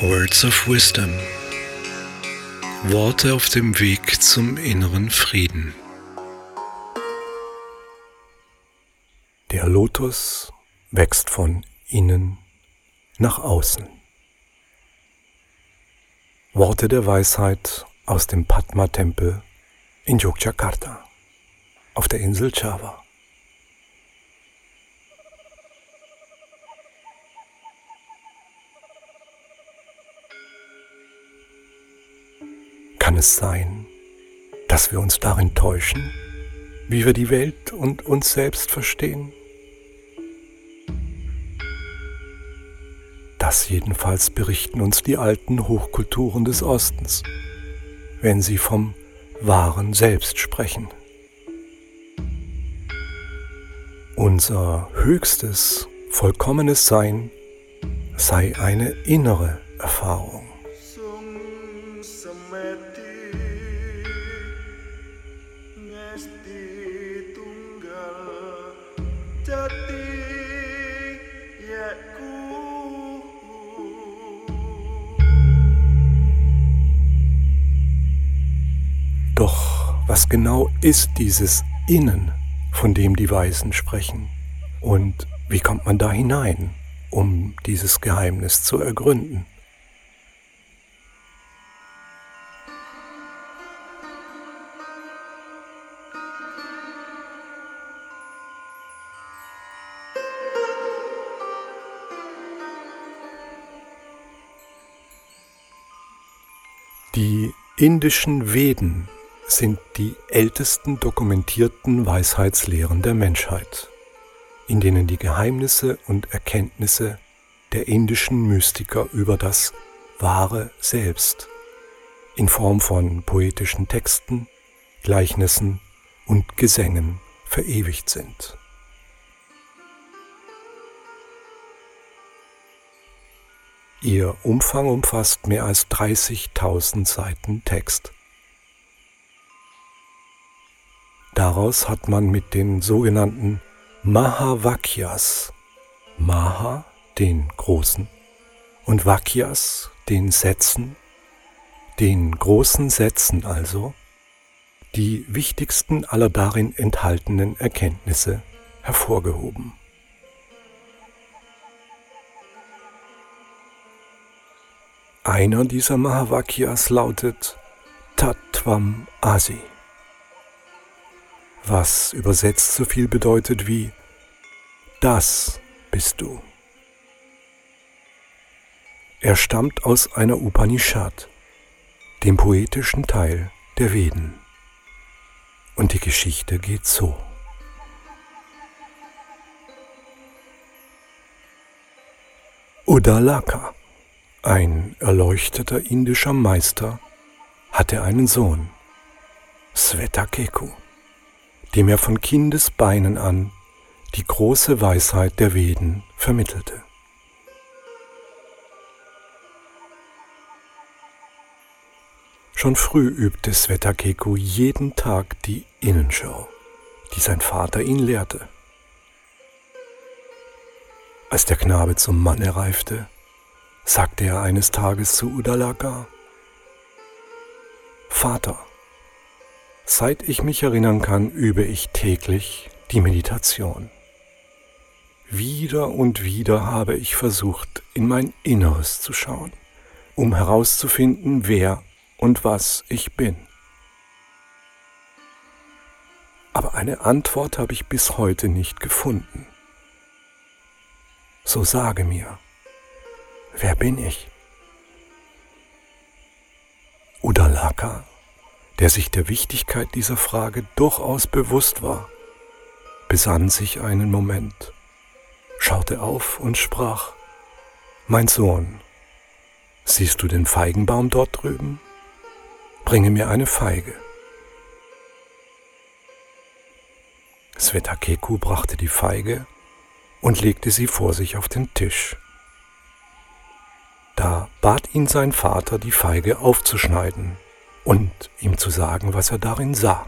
Words of Wisdom. Worte auf dem Weg zum inneren Frieden. Der Lotus wächst von innen nach außen. Worte der Weisheit aus dem Padma-Tempel in Yogyakarta auf der Insel Java. Es sein, dass wir uns darin täuschen, wie wir die Welt und uns selbst verstehen? Das jedenfalls berichten uns die alten Hochkulturen des Ostens, wenn sie vom wahren Selbst sprechen. Unser höchstes, vollkommenes Sein sei eine innere Erfahrung. Was genau ist dieses Innen, von dem die Weisen sprechen? Und wie kommt man da hinein, um dieses Geheimnis zu ergründen? Die indischen Veden sind die ältesten dokumentierten Weisheitslehren der Menschheit, in denen die Geheimnisse und Erkenntnisse der indischen Mystiker über das wahre Selbst in Form von poetischen Texten, Gleichnissen und Gesängen verewigt sind. Ihr Umfang umfasst mehr als 30.000 Seiten Text. Daraus hat man mit den sogenannten Mahavakyas, Maha den Großen und Vakyas den Sätzen, den großen Sätzen also, die wichtigsten aller darin enthaltenen Erkenntnisse hervorgehoben. Einer dieser Mahavakyas lautet Tattvam Asi, was übersetzt so viel bedeutet wie Das bist du. Er stammt aus einer Upanishad, dem poetischen Teil der Veden. Und die Geschichte geht so. Udalaka ein erleuchteter indischer Meister hatte einen Sohn, Svetakeku, dem er von Kindesbeinen an die große Weisheit der Veden vermittelte. Schon früh übte Svetakeku jeden Tag die Innenschau, die sein Vater ihn lehrte. Als der Knabe zum Manne reifte, sagte er eines Tages zu Udalaka. Vater, seit ich mich erinnern kann, übe ich täglich die Meditation. Wieder und wieder habe ich versucht, in mein Inneres zu schauen, um herauszufinden, wer und was ich bin. Aber eine Antwort habe ich bis heute nicht gefunden. So sage mir, Wer bin ich? Udalaka, der sich der Wichtigkeit dieser Frage durchaus bewusst war, besann sich einen Moment, schaute auf und sprach, Mein Sohn, siehst du den Feigenbaum dort drüben? Bringe mir eine Feige. Svetakeku brachte die Feige und legte sie vor sich auf den Tisch. Da bat ihn sein Vater, die Feige aufzuschneiden und ihm zu sagen, was er darin sah.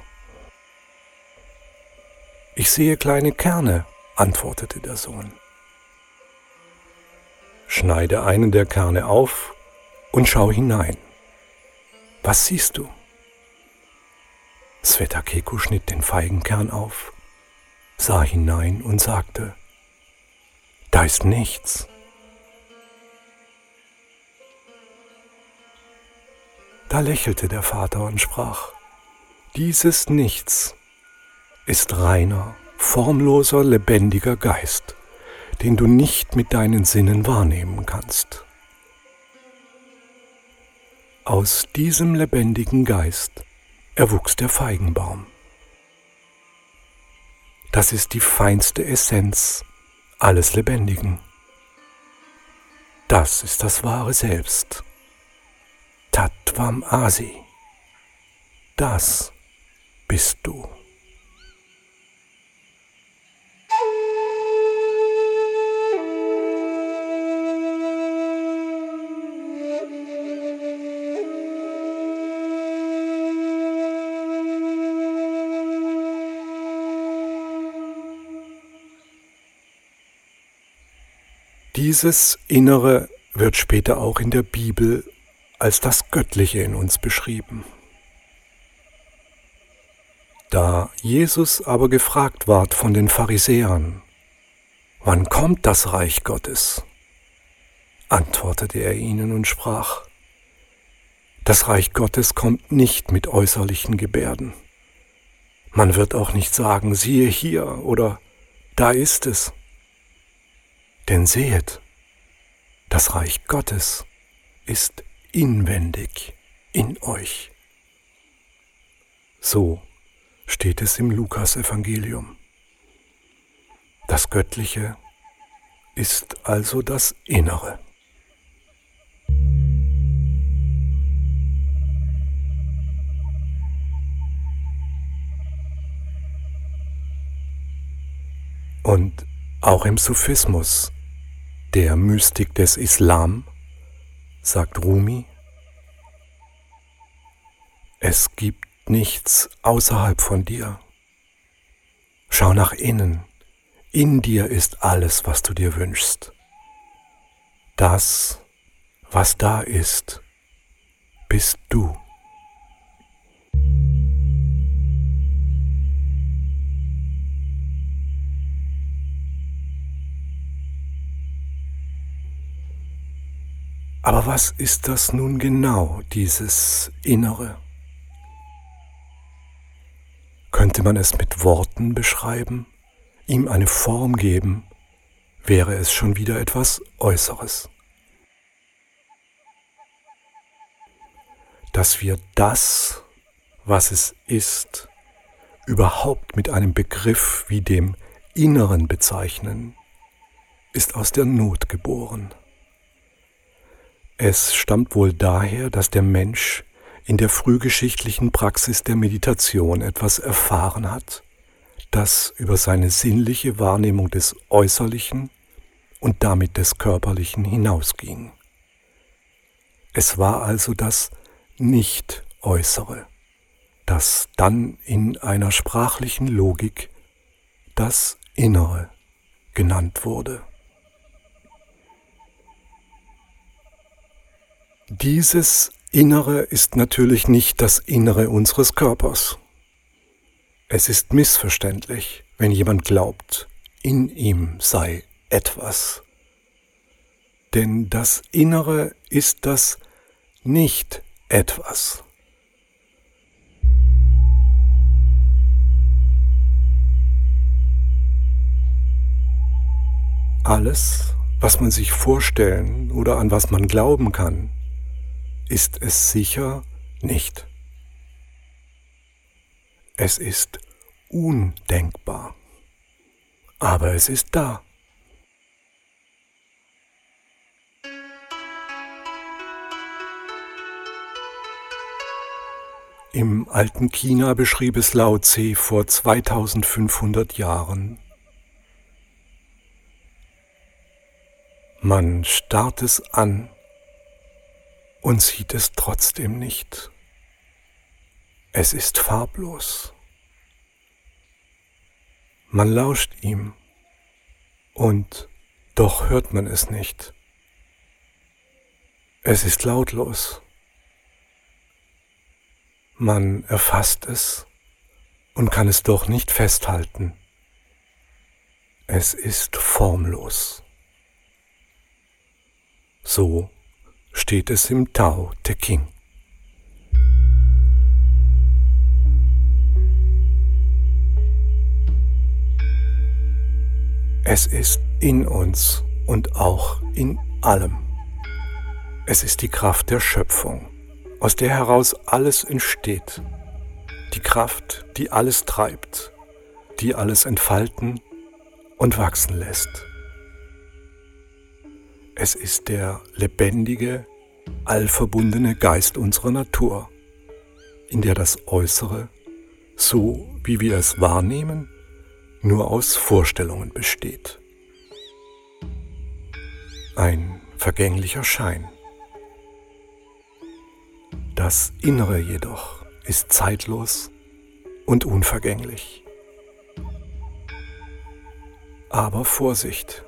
Ich sehe kleine Kerne, antwortete der Sohn. Schneide einen der Kerne auf und schau hinein. Was siehst du? Svetakeku schnitt den Feigenkern auf, sah hinein und sagte, da ist nichts. Da lächelte der Vater und sprach, dieses Nichts ist reiner, formloser, lebendiger Geist, den du nicht mit deinen Sinnen wahrnehmen kannst. Aus diesem lebendigen Geist erwuchs der Feigenbaum. Das ist die feinste Essenz alles Lebendigen. Das ist das wahre Selbst. Tatvam Asi. Das bist du. Dieses Innere wird später auch in der Bibel als das Göttliche in uns beschrieben. Da Jesus aber gefragt ward von den Pharisäern, wann kommt das Reich Gottes? antwortete er ihnen und sprach, das Reich Gottes kommt nicht mit äußerlichen Gebärden. Man wird auch nicht sagen, siehe hier oder da ist es. Denn sehet, das Reich Gottes ist inwendig in euch. So steht es im Lukas-Evangelium. Das Göttliche ist also das Innere. Und auch im Sufismus, der Mystik des Islam, sagt Rumi, es gibt nichts außerhalb von dir. Schau nach innen. In dir ist alles, was du dir wünschst. Das, was da ist, bist du. Aber was ist das nun genau, dieses Innere? Könnte man es mit Worten beschreiben, ihm eine Form geben, wäre es schon wieder etwas Äußeres. Dass wir das, was es ist, überhaupt mit einem Begriff wie dem Inneren bezeichnen, ist aus der Not geboren. Es stammt wohl daher, dass der Mensch in der frühgeschichtlichen Praxis der Meditation etwas erfahren hat, das über seine sinnliche Wahrnehmung des Äußerlichen und damit des Körperlichen hinausging. Es war also das Nicht-Äußere, das dann in einer sprachlichen Logik das Innere genannt wurde. Dieses Innere ist natürlich nicht das Innere unseres Körpers. Es ist missverständlich, wenn jemand glaubt, in ihm sei etwas. Denn das Innere ist das nicht etwas. Alles, was man sich vorstellen oder an was man glauben kann, ist es sicher nicht. Es ist undenkbar, aber es ist da. Im alten China beschrieb es Lao Tse vor 2500 Jahren. Man starrt es an und sieht es trotzdem nicht. Es ist farblos. Man lauscht ihm und doch hört man es nicht. Es ist lautlos. Man erfasst es und kann es doch nicht festhalten. Es ist formlos. So steht es im Tao Te King. Es ist in uns und auch in allem. Es ist die Kraft der Schöpfung, aus der heraus alles entsteht. Die Kraft, die alles treibt, die alles entfalten und wachsen lässt. Es ist der lebendige, allverbundene Geist unserer Natur, in der das Äußere, so wie wir es wahrnehmen, nur aus Vorstellungen besteht. Ein vergänglicher Schein. Das Innere jedoch ist zeitlos und unvergänglich. Aber Vorsicht,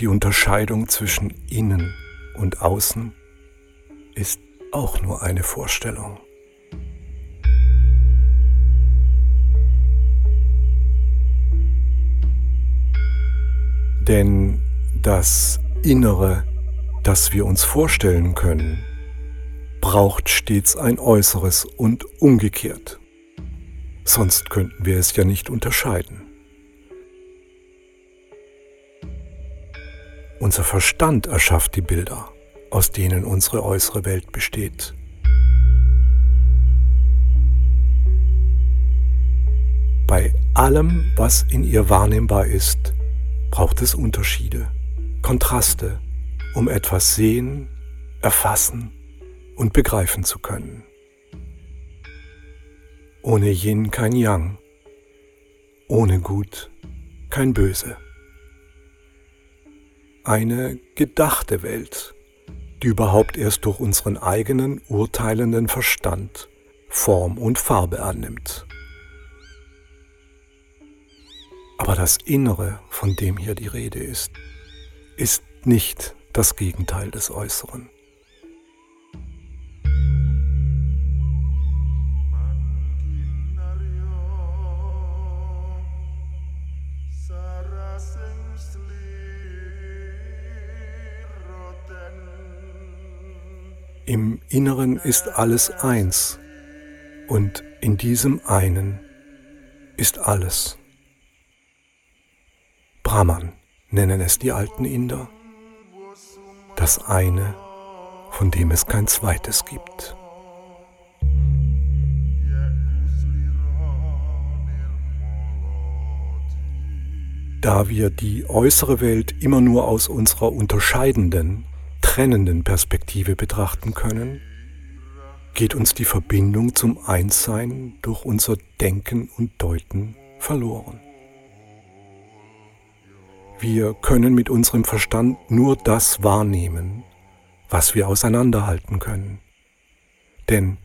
die Unterscheidung zwischen innen und außen ist auch nur eine Vorstellung. Denn das Innere, das wir uns vorstellen können, braucht stets ein Äußeres und umgekehrt. Sonst könnten wir es ja nicht unterscheiden. Unser Verstand erschafft die Bilder, aus denen unsere äußere Welt besteht. Bei allem, was in ihr wahrnehmbar ist, braucht es Unterschiede, Kontraste, um etwas sehen, erfassen und begreifen zu können. Ohne Yin kein Yang, ohne Gut kein Böse. Eine gedachte Welt, die überhaupt erst durch unseren eigenen urteilenden Verstand Form und Farbe annimmt. Aber das Innere, von dem hier die Rede ist, ist nicht das Gegenteil des Äußeren. Im Inneren ist alles eins und in diesem einen ist alles. Brahman nennen es die alten Inder. Das eine, von dem es kein zweites gibt. Da wir die äußere Welt immer nur aus unserer unterscheidenden, trennenden Perspektive betrachten können, geht uns die Verbindung zum Einssein durch unser Denken und Deuten verloren. Wir können mit unserem Verstand nur das wahrnehmen, was wir auseinanderhalten können. Denn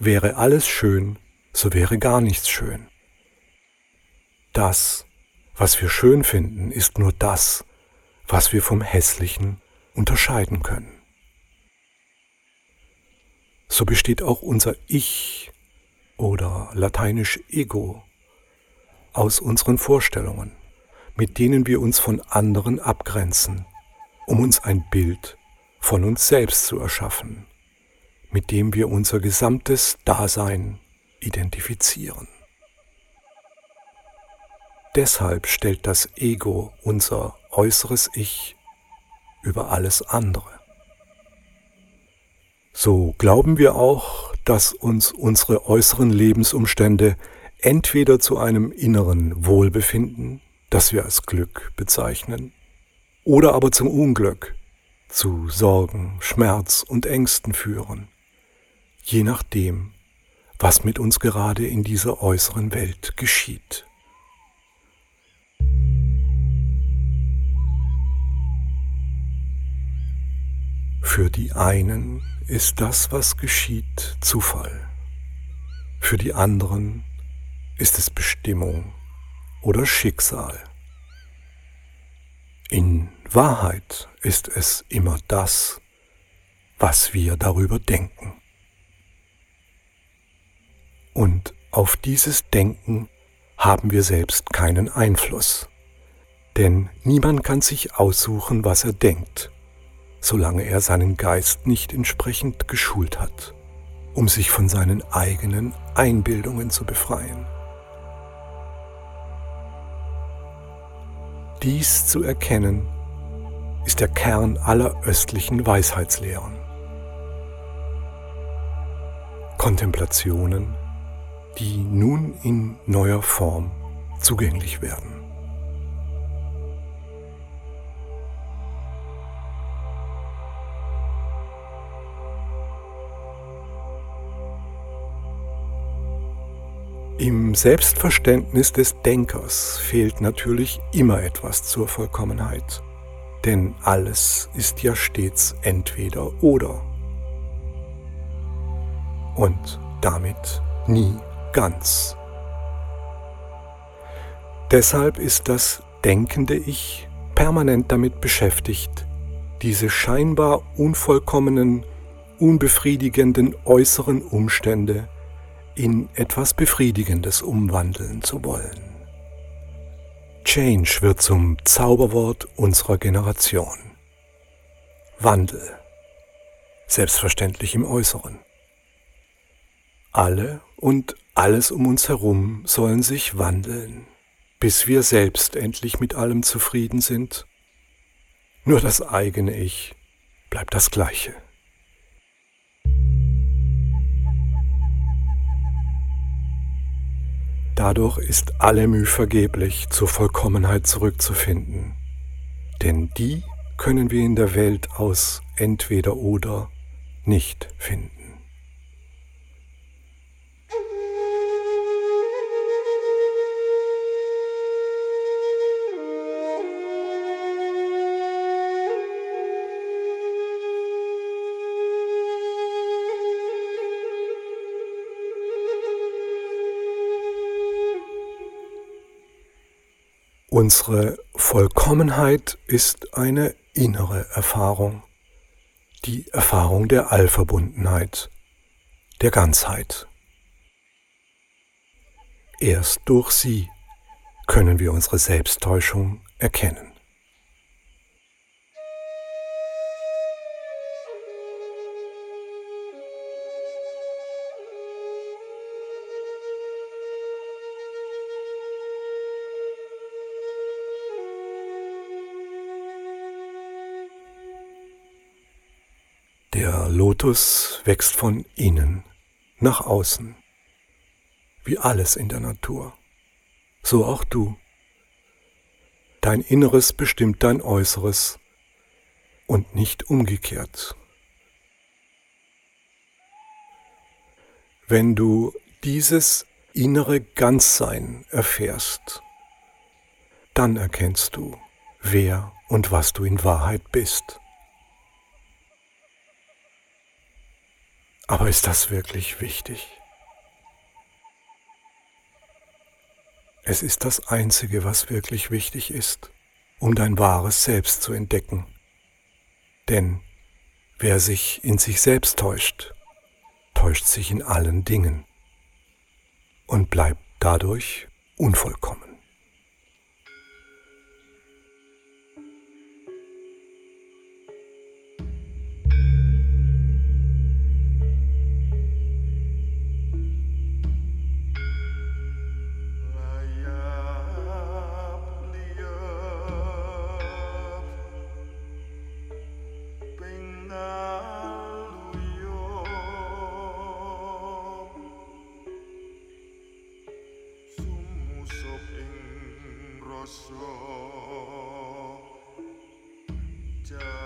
wäre alles schön, so wäre gar nichts schön. Das, was wir schön finden, ist nur das, was wir vom Hässlichen unterscheiden können. So besteht auch unser Ich oder lateinisch Ego aus unseren Vorstellungen mit denen wir uns von anderen abgrenzen, um uns ein Bild von uns selbst zu erschaffen, mit dem wir unser gesamtes Dasein identifizieren. Deshalb stellt das Ego unser äußeres Ich über alles andere. So glauben wir auch, dass uns unsere äußeren Lebensumstände entweder zu einem inneren Wohlbefinden das wir als Glück bezeichnen, oder aber zum Unglück, zu Sorgen, Schmerz und Ängsten führen, je nachdem, was mit uns gerade in dieser äußeren Welt geschieht. Für die einen ist das, was geschieht, Zufall. Für die anderen ist es Bestimmung oder Schicksal. In Wahrheit ist es immer das, was wir darüber denken. Und auf dieses Denken haben wir selbst keinen Einfluss. Denn niemand kann sich aussuchen, was er denkt, solange er seinen Geist nicht entsprechend geschult hat, um sich von seinen eigenen Einbildungen zu befreien. Dies zu erkennen, ist der Kern aller östlichen Weisheitslehren. Kontemplationen, die nun in neuer Form zugänglich werden. Im Selbstverständnis des Denkers fehlt natürlich immer etwas zur Vollkommenheit, denn alles ist ja stets entweder oder und damit nie ganz. Deshalb ist das denkende Ich permanent damit beschäftigt, diese scheinbar unvollkommenen, unbefriedigenden äußeren Umstände in etwas Befriedigendes umwandeln zu wollen. Change wird zum Zauberwort unserer Generation. Wandel. Selbstverständlich im Äußeren. Alle und alles um uns herum sollen sich wandeln, bis wir selbst endlich mit allem zufrieden sind. Nur das eigene Ich bleibt das gleiche. Dadurch ist alle Mühe vergeblich, zur Vollkommenheit zurückzufinden. Denn die können wir in der Welt aus entweder oder nicht finden. Unsere Vollkommenheit ist eine innere Erfahrung, die Erfahrung der Allverbundenheit, der Ganzheit. Erst durch sie können wir unsere Selbsttäuschung erkennen. Lotus wächst von innen nach außen, wie alles in der Natur. So auch du. Dein Inneres bestimmt dein Äußeres und nicht umgekehrt. Wenn du dieses innere Ganzsein erfährst, dann erkennst du, wer und was du in Wahrheit bist. Aber ist das wirklich wichtig? Es ist das Einzige, was wirklich wichtig ist, um dein wahres Selbst zu entdecken. Denn wer sich in sich selbst täuscht, täuscht sich in allen Dingen und bleibt dadurch unvollkommen. your soul. Just